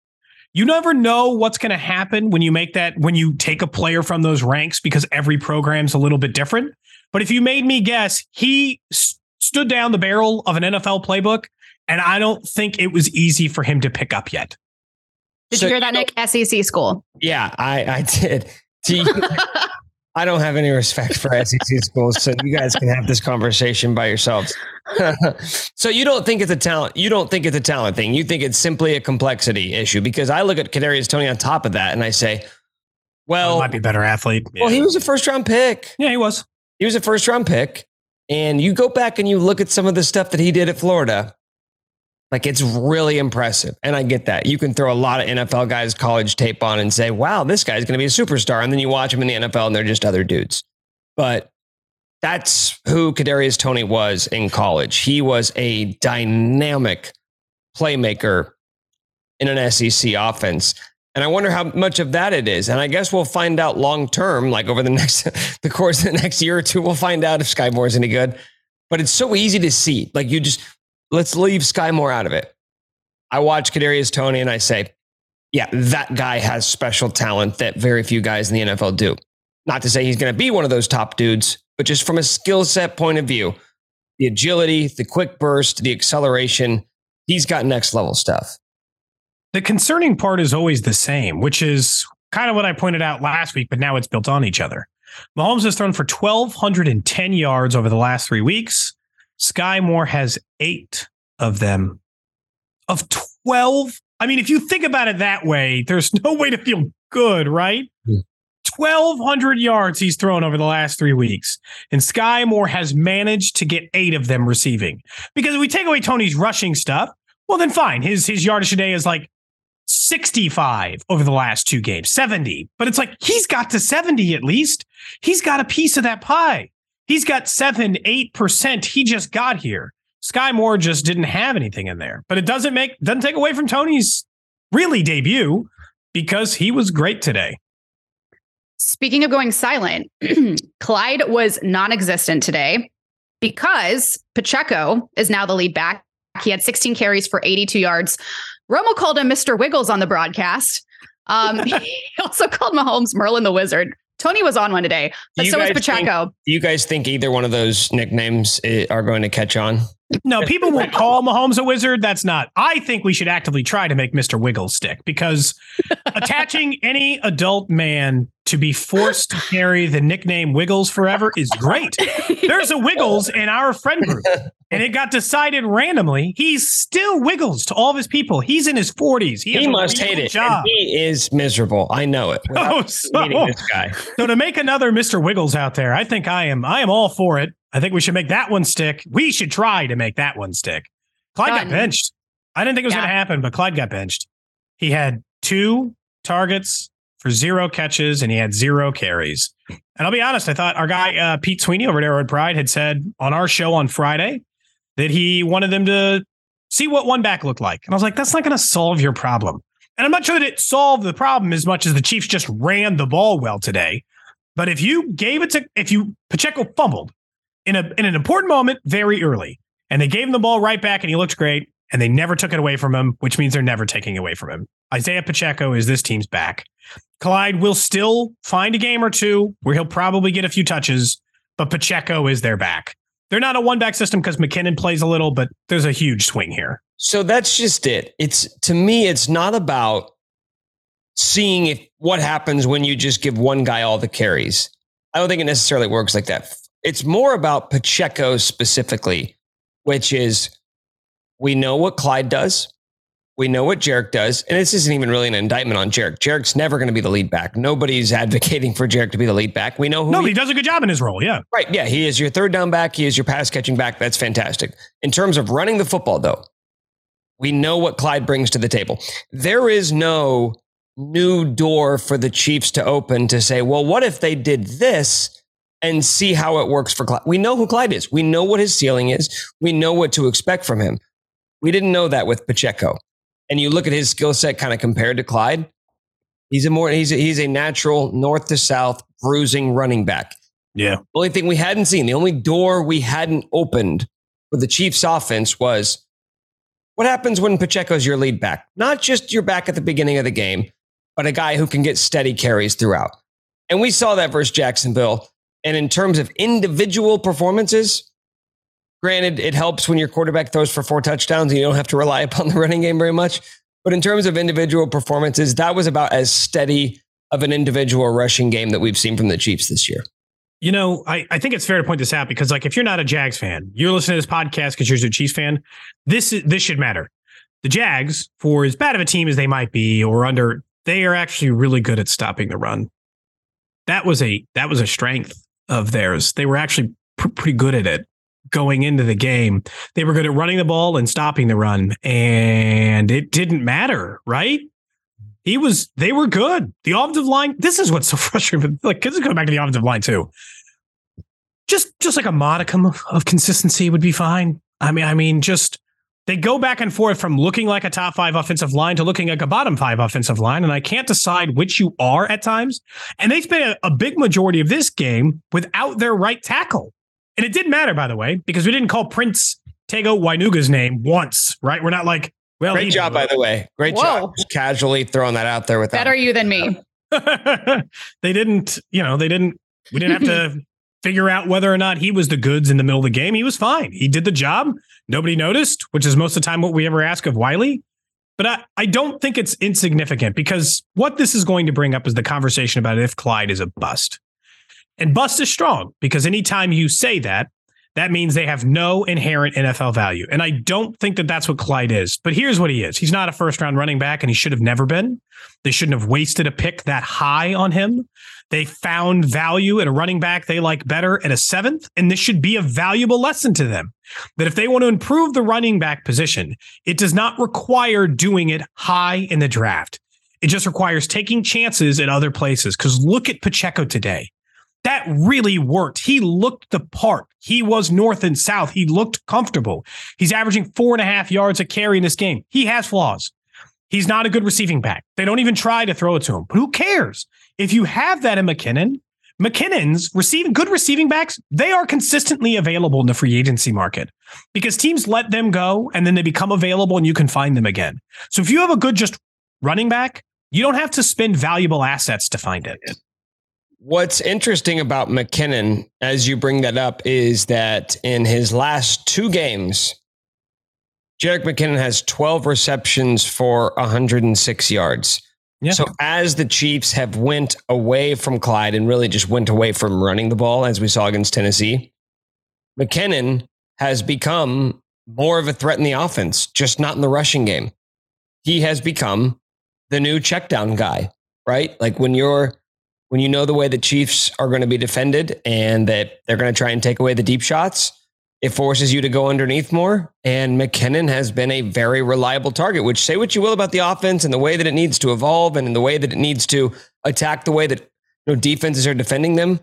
you never know what's going to happen when you make that when you take a player from those ranks because every program's a little bit different. But if you made me guess he st- stood down the barrel of an NFL playbook and I don't think it was easy for him to pick up yet. Did so, you hear that Nick? SEC school. Yeah I I did I don't have any respect for SEC schools, so you guys can have this conversation by yourselves. so you don't think it's a talent? You don't think it's a talent thing? You think it's simply a complexity issue? Because I look at Kadarius Toney on top of that, and I say, well, might be a better athlete. Yeah. Well, he was a first round pick. Yeah, he was. He was a first round pick, and you go back and you look at some of the stuff that he did at Florida. Like it's really impressive. And I get that. You can throw a lot of NFL guys college tape on and say, wow, this guy's going to be a superstar. And then you watch him in the NFL and they're just other dudes. But that's who Kadarius Toney was in college. He was a dynamic playmaker in an SEC offense. And I wonder how much of that it is. And I guess we'll find out long term, like over the next the course of the next year or two, we'll find out if Skyy Moore is any good. But it's so easy to see. Like you just let's leave Skyy Moore out of it. I watch Kadarius Toney and I say, yeah, that guy has special talent that very few guys in the NFL do. Not to say he's going to be one of those top dudes, but just from a skill set point of view, the agility, the quick burst, the acceleration, he's got next level stuff. The concerning part is always the same, which is kind of what I pointed out last week, but now it's built on each other. Mahomes has thrown for 1,210 yards over the last three weeks. Skyy Moore has eight of them. Of 12. I mean, if you think about it that way, there's no way to feel good, right? Mm. 1,200 yards he's thrown over the last three weeks. And Skyy Moore has managed to get eight of them receiving. Because if we take away Toney's rushing stuff, well, then fine. His, his yardage today is like 65 over the last two games, 70. But it's like he's got to 70 at least. He's got a piece of that pie. He's got seven, eight percent. He just got here. Skyy Moore just didn't have anything in there. But it doesn't make doesn't take away from Toney's really debut because he was great today. Speaking of going silent, Clyde was non-existent today because Pacheco is now the lead back. He had 16 carries for 82 yards. Romo called him Mr. Wiggles on the broadcast. Um, he also called Mahomes Merlin the Wizard. Toney was on one today, but so was Pacheco. Think, do you guys think either one of those nicknames eh, are going to catch on? No, people will call Mahomes a wizard. That's not. I think we should actively try to make Mr. Wiggles stick because attaching any adult man to be forced to carry the nickname Wiggles forever is great. There's a Wiggles in our friend group, and it got decided randomly. He still Wiggles to all of his people. He's in his 40s. He, he must hate it. He is miserable. I know it. Oh, so, this guy. so to make another Mr. Wiggles out there, I think I am. I am all for it. I think we should make that one stick. We should try to make that one stick. Clyde Done. got benched. I didn't think it was Yeah. going to happen, but Clyde got benched. He had two targets for zero catches and he had zero carries. And I'll be honest, I thought our guy uh, Pete Sweeney over at Arrowhead Pride had said on our show on Friday that he wanted them to see what one back looked like. And I was like, that's not going to solve your problem. And I'm not sure that it solved the problem as much as the Chiefs just ran the ball well today. But if you gave it to, if you Pacheco fumbled in a in an important moment very early, and they gave him the ball right back, and he looked great, and they never took it away from him, which means they're never taking away from him. Isaiah Pacheco is this team's back. Clyde will still find a game or two where he'll probably get a few touches, but Pacheco is their back. They're not a one back system because McKinnon plays a little, but there's a huge swing here. So that's just it. It's to me, it's not about seeing if what happens when you just give one guy all the carries. I don't think it necessarily works like that. It's more about Pacheco specifically, which is we know what Clyde does. We know what Jerick does. And this isn't even really an indictment on Jerick. Jerick's never going to be the lead back. Nobody's advocating for Jerick to be the lead back. We know who No, he he does a good job in his role. Yeah. Right. Yeah. He is your third down back. He is your pass catching back. That's fantastic. In terms of running the football, though, we know what Clyde brings to the table. There is no new door for the Chiefs to open to say, well, what if they did this and see how it works for Clyde? We know who Clyde is. We know what his ceiling is. We know what to expect from him. We didn't know that with Pacheco. And you look at his skill set kind of compared to Clyde. He's a more he's a, he's a natural north to south bruising running back. Yeah. The only thing we hadn't seen, the only door we hadn't opened for the Chiefs offense was what happens when Pacheco's your lead back? Not just your back at the beginning of the game, but a guy who can get steady carries throughout. And we saw that versus Jacksonville. And in terms of individual performances, granted, it helps when your quarterback throws for four touchdowns and you don't have to rely upon the running game very much. But in terms of individual performances, that was about as steady of an individual rushing game that we've seen from the Chiefs this year. You know, I, I think it's fair to point this out because, like, if you're not a Jags fan, you're listening to this podcast because you're a Chiefs fan. This is, this should matter. The Jags, for as bad of a team as they might be, or under, they are actually really good at stopping the run. That was a that was a strength of theirs. They were actually pr- pretty good at it going into the game. They were good at running the ball and stopping the run, and it didn't matter, right? He was. They were good. The offensive line. This is what's so frustrating. Like, because going back to the offensive line too. Just, just like a modicum of, of consistency would be fine. I mean, I mean, just they go back and forth from looking like a top five offensive line to looking like a bottom five offensive line, and I can't decide which you are at times. And they spent a, a big majority of this game without their right tackle, and it didn't matter, by the way, because we didn't call Prince Tega Wanogho's name once, right? We're not like, well, Great job, by the way. Great Whoa. job. Just casually throwing that out there without Better you than me. they didn't, you know, they didn't, we didn't have to figure out whether or not he was the goods in the middle of the game. He was fine. He did the job. Nobody noticed, which is most of the time what we ever ask of Wylie. But I, I don't think it's insignificant because what this is going to bring up is the conversation about if Clyde is a bust. And bust is strong because anytime you say that, that means they have no inherent NFL value. And I don't think that that's what Clyde is. But here's what he is he's not a first round running back, and he should have never been. They shouldn't have wasted a pick that high on him. They found value at a running back they like better at a seventh. And this should be a valuable lesson to them that if they want to improve the running back position, it does not require doing it high in the draft. It just requires taking chances at other places. Because look at Pacheco today. That really worked. He looked the part. He was north and south. He looked comfortable. He's averaging four and a half yards a carry in this game. He has flaws. He's not a good receiving back. They don't even try to throw it to him. But who cares? If you have that in McKinnon, McKinnon's receiving good receiving backs, they are consistently available in the free agency market because teams let them go and then they become available and you can find them again. So if you have a good just running back, you don't have to spend valuable assets to find it. What's interesting about McKinnon, as you bring that up, is that in his last two games, Jerick McKinnon has 12 receptions for 106 yards. Yeah. So as the Chiefs have went away from Clyde and really just went away from running the ball, as we saw against Tennessee, McKinnon has become more of a threat in the offense, just not in the rushing game. He has become the new check down guy, right? Like when you're when you know the way the Chiefs are going to be defended and that they're going to try and take away the deep shots, it forces you to go underneath more. And McKinnon has been a very reliable target, which say what you will about the offense and the way that it needs to evolve and in the way that it needs to attack the way that you know, defenses are defending them.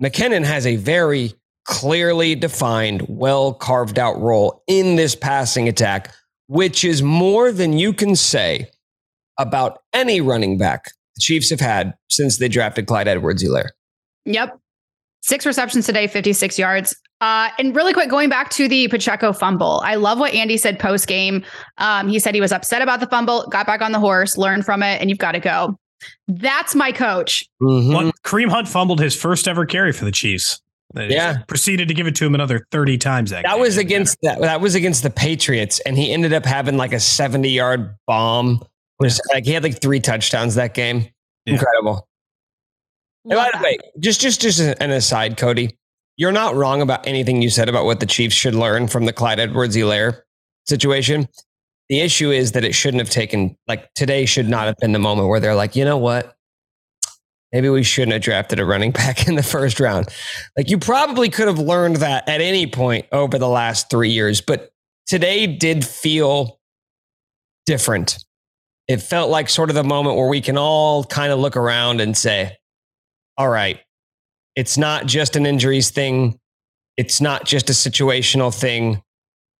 McKinnon has a very clearly defined, well carved out role in this passing attack, which is more than you can say about any running back the Chiefs have had since they drafted Clyde Edwards Helaire. Yep. Six receptions today, 56 yards. Uh, and really quick, going back to the Pacheco fumble, I love what Andy said post game. Um, he said he was upset about the fumble, got back on the horse, learned from it, and you've got to go. That's my coach. Mm-hmm. Well, Kareem Hunt fumbled his first ever carry for the Chiefs. They yeah, proceeded to give it to him another thirty times. That, that was against that. That was against the Patriots, and he ended up having like a seventy-yard bomb. Which yeah. like he had like three touchdowns that game. Yeah. Incredible. And by the way, just just just an aside, Cody, you're not wrong about anything you said about what the Chiefs should learn from the Clyde Edwards-Helaire situation. The issue is that it shouldn't have taken like today should not have been the moment where they're like, you know what? Maybe we shouldn't have drafted a running back in the first round. Like you probably could have learned that at any point over the last three years, but today did feel different. It felt like sort of the moment where we can all kind of look around and say, all right, it's not just an injuries thing. It's not just a situational thing.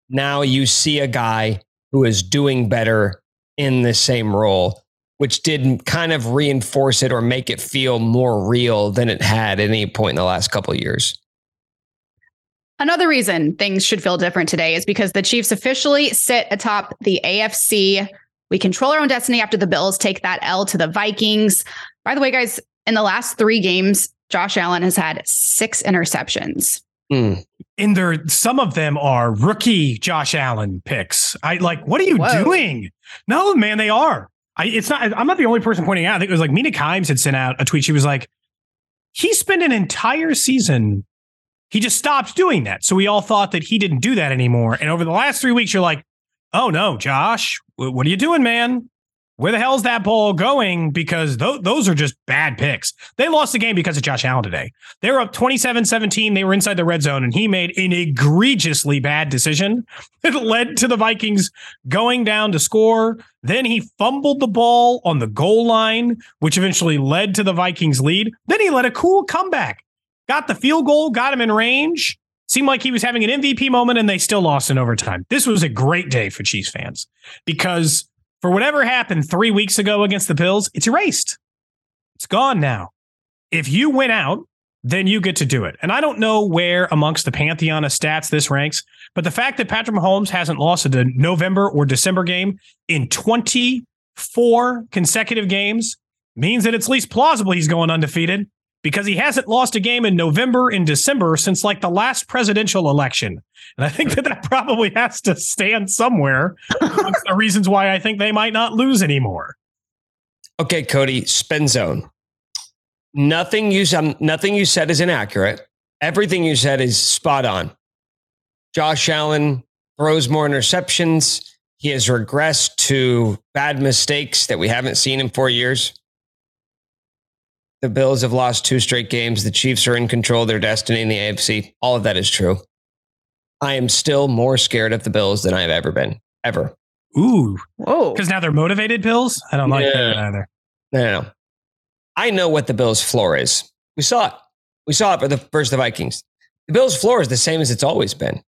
Now you see a guy who is doing better in the same role, which did kind of reinforce it or make it feel more real than it had at any point in the last couple of years. Another reason things should feel different today is because the Chiefs officially sit atop the AFC. We control our own destiny after the Bills take that L to the Vikings. By the way, guys, in the last three games, Josh Allen has had six interceptions. Mm. And there, some of them are rookie Josh Allen picks. I like, what are you Whoa. doing? No, man, they are. I, it's not. I'm not the only person pointing out. I think it was like Mina Kimes had sent out a tweet. She was like, he spent an entire season. He just stopped doing that. So we all thought that he didn't do that anymore. And over the last three weeks, you're like, oh no, Josh, what are you doing, man? where the hell's that ball going? Because th- those are just bad picks. They lost the game because of Josh Allen today. They were up 27 17. They were inside the red zone, and he made an egregiously bad decision that led to the Vikings going down to score. Then he fumbled the ball on the goal line, which eventually led to the Vikings lead. Then he led a cool comeback, got the field goal, got him in range. Seemed like he was having an MVP moment, and they still lost in overtime. This was a great day for Chiefs fans because for whatever happened three weeks ago against the Bills, it's erased. It's gone now. If you win out, then you get to do it. And I don't know where amongst the pantheon of stats this ranks, but the fact that Patrick Mahomes hasn't lost a November or December game in 24 consecutive games means that it's least plausible he's going undefeated because he hasn't lost a game in November and December since like the last presidential election. And I think that that probably has to stand somewhere. the reasons why I think they might not lose anymore. Okay, Cody, spin zone. Nothing you said, nothing you said is inaccurate. Everything you said is spot on. Josh Allen throws more interceptions. He has regressed to bad mistakes that we haven't seen in four years. The Bills have lost two straight games. The Chiefs are in control of their destiny in the AFC. All of that is true. I am still more scared of the Bills than I've ever been, ever. Ooh. Whoa. Because now they're motivated Bills? I don't like yeah. that either. No, no, no. I know what the Bills' floor is. We saw it. We saw it for the first the Vikings. The Bills' floor is the same as it's always been.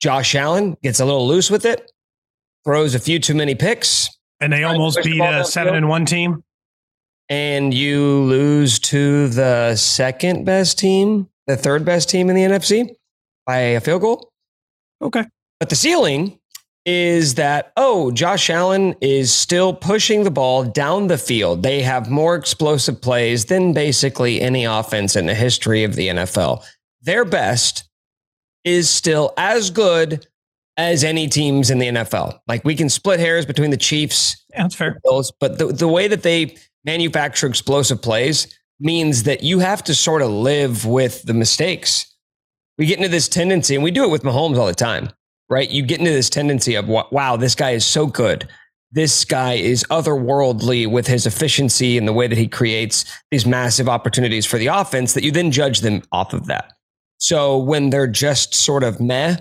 Josh Allen gets a little loose with it, throws a few too many picks. And they almost beat a seven and one team and you lose to the second best team, the third best team in the NFC by a field goal. Okay. But the ceiling is that, oh, Josh Allen is still pushing the ball down the field. They have more explosive plays than basically any offense in the history of the NFL. Their best is still as good as any teams in the NFL. Like we can split hairs between the Chiefs. Yeah, that's fair. Bills, but the, the way that they manufacture explosive plays means that you have to sort of live with the mistakes. We get into this tendency, and we do it with Mahomes all the time, right? You get into this tendency of, wow, this guy is so good. this guy is otherworldly with his efficiency and the way that he creates these massive opportunities for the offense that you then judge them off of that. So when they're just sort of meh,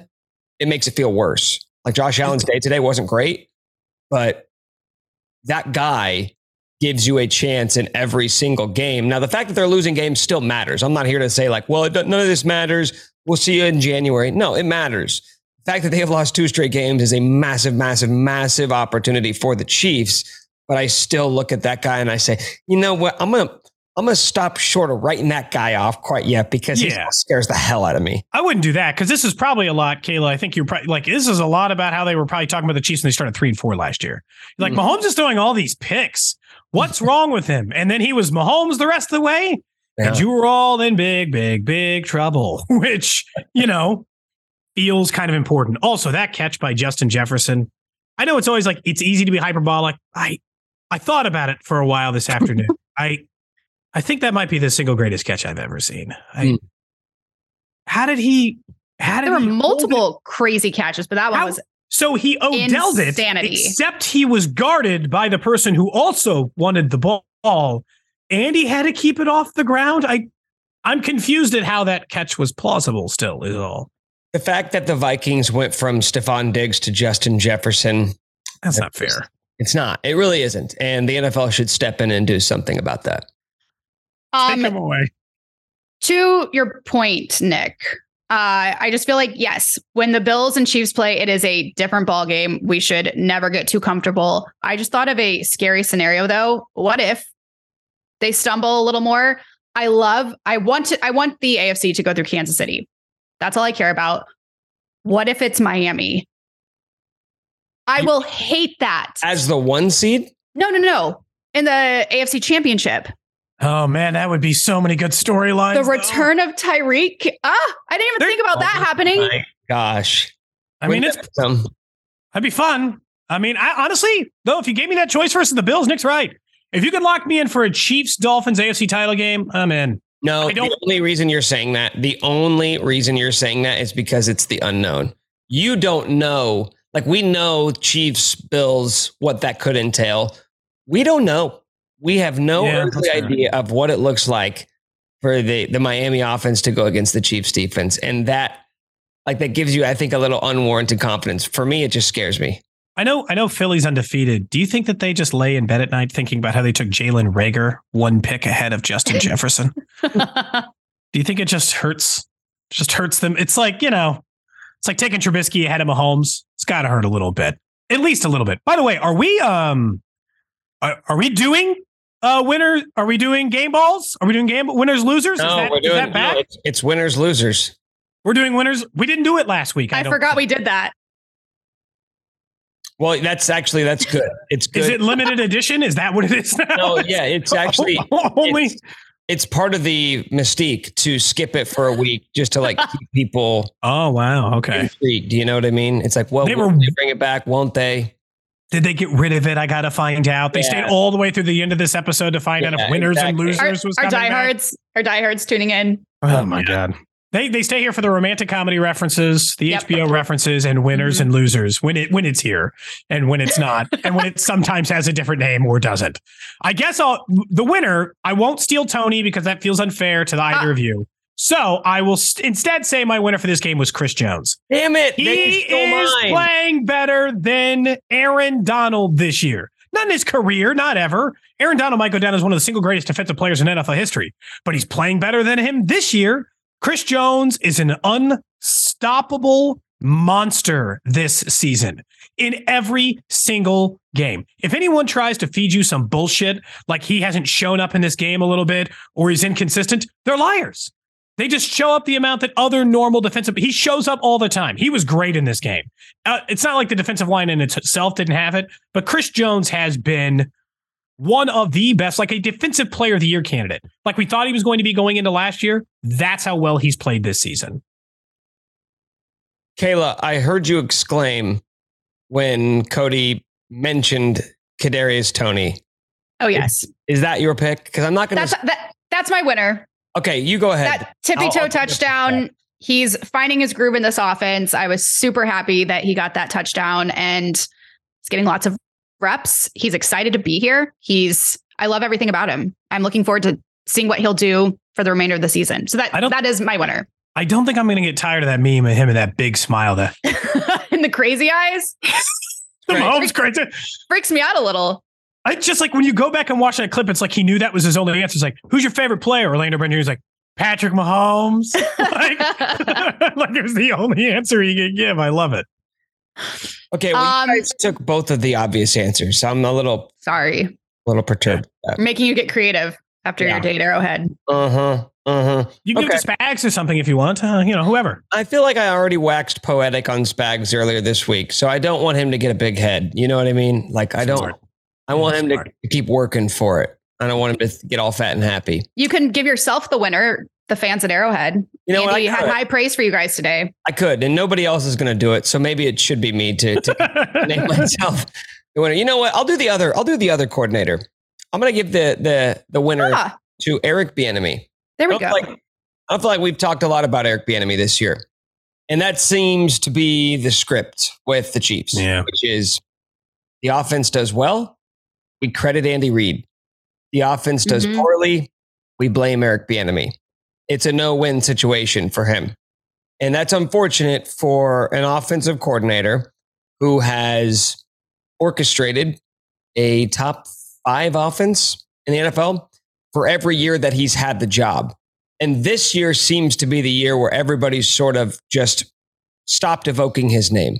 it makes it feel worse. Like Josh Allen's day today wasn't great, but that guy gives you a chance in every single game. Now, the fact that they're losing games still matters. I'm not here to say, like, well, none of this matters. We'll see you in January. No, it matters. The fact that they have lost two straight games is a massive, massive, massive opportunity for the Chiefs. But I still look at that guy and I say, you know what? I'm gonna I'm gonna stop short of writing that guy off quite yet because yeah. he scares the hell out of me. I wouldn't do that because this is probably a lot, Kayla. I think you're probably like this is a lot about how they were probably talking about the Chiefs when they started three and four last year. Like mm-hmm. Mahomes is throwing all these picks. What's wrong with him? And then he was Mahomes the rest of the way. Yeah. And you were all in big, big, big trouble, which, you know, feels kind of important. Also, that catch by Justin Jefferson. I know it's always like it's easy to be hyperbolic. I I thought about it for a while this afternoon. I I think that might be the single greatest catch I've ever seen. I, mm. How did he? How did there were multiple crazy catches, but that one how, was so he Odelled it, except he was guarded by the person who also wanted the ball, and he had to keep it off the ground. I I'm confused at how that catch was plausible. Still, is all. The fact that the Vikings went from Stefon Diggs to Justin Jefferson. That's not fair. It's not. It really isn't. And the NFL should step in and do something about that. Um, Take him away. To your point, Nick, uh, I just feel like yes, when the Bills and Chiefs play, it is a different ball game. We should never get too comfortable. I just thought of a scary scenario though. What if they stumble a little more? I love. I want to. I want the AFC to go through Kansas City. That's all I care about. What if it's Miami? I will hate that. As the one seed? No, no, no. In the AFC Championship. Oh man, that would be so many good storylines. The though. return of Tyreek. Ah, I didn't even They're, think about oh that happening. Gosh. I mean, it's um, that'd be fun. I mean, I honestly, though, if you gave me that choice versus the Bills, Nick's right. If you could lock me in for a Chiefs Dolphins AFC title game, I'm in. No, the only reason you're saying that, the only reason you're saying that is because it's the unknown. You don't know. Like we know Chiefs, Bills, what that could entail. We don't know. We have no yeah, earthly idea of what it looks like for the the Miami offense to go against the Chiefs defense, and that like that gives you, I think, a little unwarranted confidence. For me, it just scares me. I know, I know Philly's undefeated. Do you think that they just lay in bed at night thinking about how they took Jalen Reagor one pick ahead of Justin Jefferson? Do you think it just hurts? Just hurts them. It's like, you know, it's like taking Trubisky ahead of Mahomes. It's gotta hurt a little bit. At least a little bit. By the way, are we um are, are we doing uh winner? Are we doing game balls? Are we doing game winners losers? No, that, we're doing, no, it's, it's, winners losers. We're doing winners. We didn't do it last week. I, I forgot we did that. Well, that's actually that's good. It's good. Is it limited edition? Is that what it is now? No, yeah, it's actually only. It's, it's part of the mystique to skip it for a week just to like keep people. Oh wow! Okay. Intrigued. Do you know what I mean? It's like, well, they were, they bring it back, won't they? Did they get rid of it? I gotta find out. They yeah. stayed all the way through the end of this episode to find yeah, out if winners exactly. and losers are, was our diehards. Our diehards tuning in. Oh my god. They they stay here for the romantic comedy references, the yep. HBO references, and winners mm-hmm. and losers when it when it's here and when it's not, and when it sometimes has a different name or doesn't. I guess I'll the winner. I won't steal Toney because that feels unfair to the either uh, of you. So I will st- instead say my winner for this game was Chris Jones. Damn it! He is mine. playing better than Aaron Donald this year. Not in his career, not ever. Aaron Donald might go down as one of the single greatest defensive players in NFL history, but he's playing better than him this year. Chris Jones is an unstoppable monster this season in every single game. If anyone tries to feed you some bullshit like he hasn't shown up in this game a little bit or he's inconsistent, they're liars. They just show up the amount that other normal defensive. He shows up all the time. He was great in this game. Uh, it's not like the defensive line in itself didn't have it, but Chris Jones has been one of the best, like a defensive player of the year candidate. Like we thought he was going to be going into last year. That's how well he's played this season. Kayla, I heard you exclaim when Cody mentioned Kadarius Toney. Oh yes, is, is that your pick? Because I'm not going to. That's that, that's my winner. Okay, you go ahead. That tippy toe touchdown. He's finding his groove in this offense. I was super happy that he got that touchdown and he's getting lots of reps. He's excited to be here. He's I love everything about him. I'm looking forward to seeing what he'll do for the remainder of the season. So that I don't that is my winner. I don't think I'm going to get tired of that meme of him and that big smile there. and the crazy eyes. the Mahomes crazy. Freaks me out a little. I just like when you go back and watch that clip, it's like he knew that was his only answer. It's like, who's your favorite player? Orlando Brown He's like, Patrick Mahomes. like, like it was the only answer he could give. I love it. Okay, well, um, you guys took both of the obvious answers. So I'm a little sorry, a little perturbed. Making you get creative after yeah. your date Arrowhead. Uh huh. Uh huh. You can okay. give the Spags or something if you want. Uh, you know, whoever. I feel like I already waxed poetic on Spags earlier this week, so I don't want him to get a big head. You know what I mean? Like I don't. Smart. I want him to keep working for it. I don't want him to get all fat and happy. You can give yourself the winner. The fans at Arrowhead. You know, Andy had high praise for you guys today. I could, and nobody else is going to do it. So maybe it should be me to, to name myself the winner. You know what? I'll do the other. I'll do the other coordinator. I'm going to give the the the winner ah. to Eric Bieniemy. There we go. Like, I feel like we've talked a lot about Eric Bieniemy this year, and that seems to be the script with the Chiefs, yeah. which is the offense does well, we credit Andy Reid. The offense does mm-hmm. poorly, we blame Eric Bieniemy. It's a no-win situation for him, and that's unfortunate for an offensive coordinator who has orchestrated a top five offense in the NFL for every year that he's had the job. And this year seems to be the year where everybody's sort of just stopped evoking his name.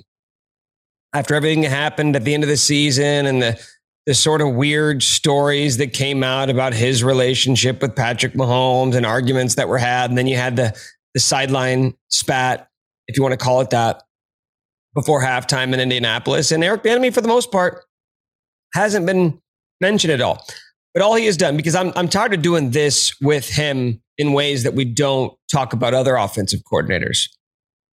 After everything that happened at the end of the season and the, the sort of weird stories that came out about his relationship with Patrick Mahomes and arguments that were had. And then you had the, the sideline spat, if you want to call it that, before halftime in Indianapolis. And Eric Bieniemy, for the most part, hasn't been mentioned at all. But all he has done, because I'm, I'm tired of doing this with him in ways that we don't talk about other offensive coordinators.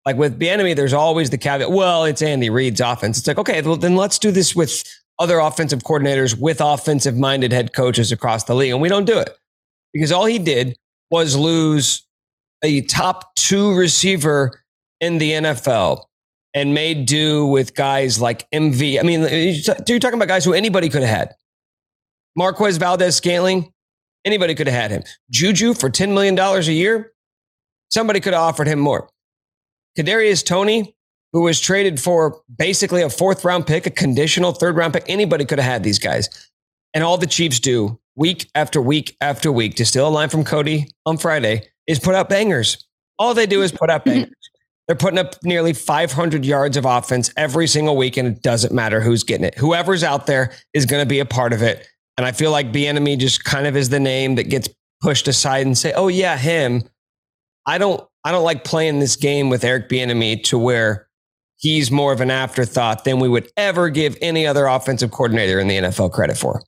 Like with Bieniemy, there's always the caveat. Well, it's Andy Reid's offense. It's like, okay, well, then let's do this with other offensive coordinators with offensive minded head coaches across the league. And we don't do it because all he did was lose a top two receiver in the NFL and made do with guys like MV. I mean, you're talking about guys who anybody could have had. Marquez Valdes Scantling, Anybody could have had him. Juju for $10 million a year, somebody could have offered him more. Kadarius Toney, who was traded for basically a fourth round pick, a conditional third round pick, anybody could have had these guys. And all the Chiefs do week after week after week, to steal a line from Cody on Friday, is put up bangers. All they do is put up bangers. They're putting up nearly 500 yards of offense every single week, and it doesn't matter who's getting it. Whoever's out there is going to be a part of it. And I feel like Bieniemy just kind of is the name that gets pushed aside and say, "Oh yeah, him." I don't I don't like playing this game with Eric Bieniemy to where he's more of an afterthought than we would ever give any other offensive coordinator in the NFL credit for.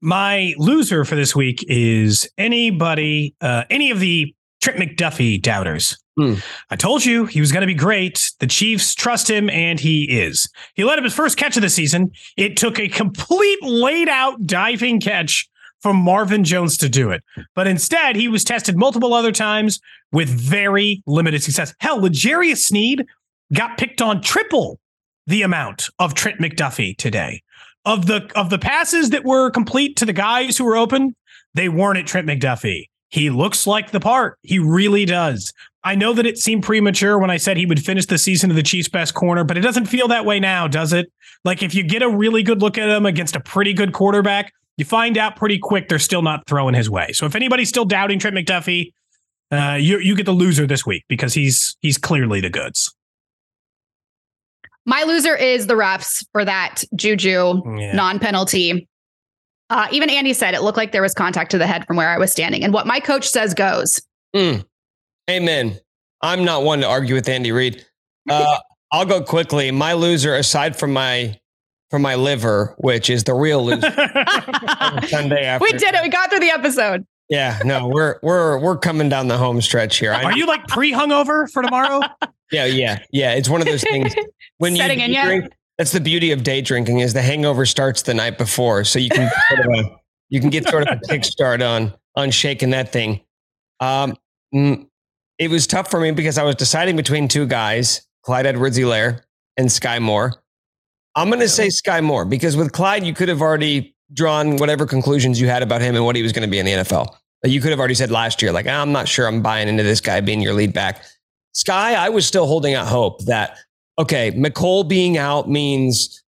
My loser for this week is anybody, uh, any of the Trent McDuffie doubters. Hmm. I told you he was going to be great. The Chiefs trust him, and he is. He led up his first catch of the season. It took a complete laid out diving catch from Marvin Jones to do it. But instead, he was tested multiple other times with very limited success. Hell, L'Jarius Sneed got picked on triple the amount of Trent McDuffie today. Of the of the passes that were complete to the guys who were open, they weren't at Trent McDuffie. He looks like the part. He really does. I know that it seemed premature when I said he would finish the season of the Chiefs' best corner, but it doesn't feel that way now, does it? Like if you get a really good look at him against a pretty good quarterback, you find out pretty quick they're still not throwing his way. So if anybody's still doubting Trent McDuffie, uh, you you get the loser this week because he's he's clearly the goods. My loser is the refs for that Juju yeah. non-penalty. Uh, even Andy said it looked like there was contact to the head from where I was standing, and what my coach says goes. Mm. Amen. I'm not one to argue with Andy Reid. Uh, I'll go quickly. My loser, aside from my from my liver, which is the real loser. Sunday after. We did it. We got through the episode. Yeah, no, we're we're we're coming down the home stretch here. Are you like pre-hungover for tomorrow? yeah, yeah, yeah. It's one of those things when you, drink. That's the beauty of day drinking is the hangover starts the night before, so you can sort of a, you can get sort of a kickstart on on shaking that thing. Um, it was tough for me because I was deciding between two guys, Clyde Edwards Helaire and Skyy Moore. I'm going to say Skyy Moore because with Clyde, you could have already drawn whatever conclusions you had about him and what he was going to be in the NFL. You could have already said last year, like, I'm not sure I'm buying into this guy being your lead back. Skyy, I was still holding out hope that, okay, Mecole being out means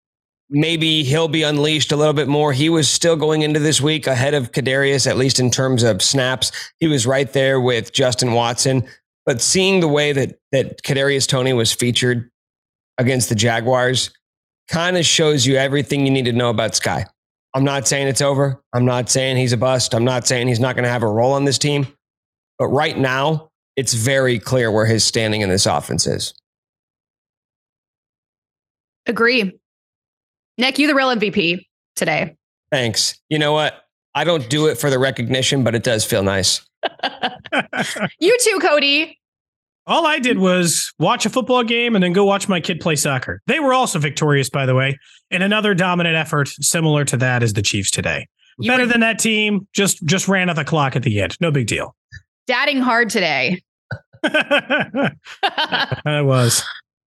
maybe he'll be unleashed a little bit more. He was still going into this week ahead of Kadarius, at least in terms of snaps. He was right there with Justin Watson. But seeing the way that that Kadarius Toney was featured against the Jaguars kind of shows you everything you need to know about Skyy. I'm not saying it's over. I'm not saying he's a bust. I'm not saying he's not going to have a role on this team. But right now, it's very clear where his standing in this offense is. Agree. Nick, you the real MVP today. Thanks. You know what? I don't do it for the recognition, but it does feel nice. you too, Cody. All I did was watch a football game and then go watch my kid play soccer. They were also victorious, by the way, in another dominant effort similar to that as the Chiefs today. You Better were- than that team. Just just ran at the clock at the end. No big deal. Dadding hard today. I was.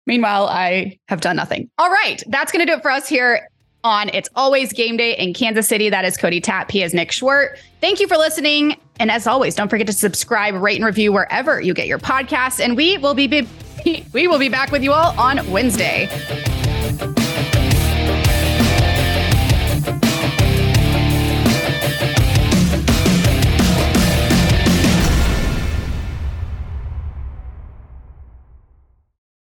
Meanwhile, I have done nothing. All right, that's going to do it for us here on It's Always Game Day in Kansas City. That is Cody Tapp. He is Nick Schwerdt. Thank you for listening. And as always, don't forget to subscribe, rate, and review wherever you get your podcasts. And we will be, be we will be back with you all on Wednesday.